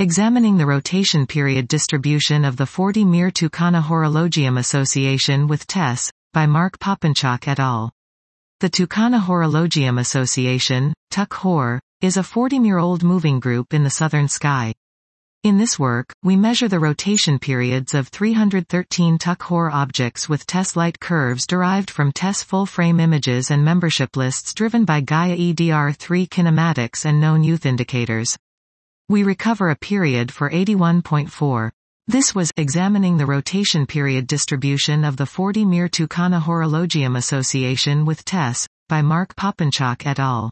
Examining the rotation period distribution of the 40 Myr Tucana Horologium Association with TESS, by Mark Popinchalk et al. The Tucana Horologium Association, TUC Hor, is a 40-year-old moving group in the southern sky. In this work, we measure the rotation periods of 313 TUC Hor objects with TESS light curves derived from TESS full-frame images and membership lists driven by Gaia EDR3 kinematics and known youth indicators. We recover a period for 81.4. This was examining the rotation period distribution of the 40 Myr Tucana Horologium Association with TESS, by Mark Popinchalk et al.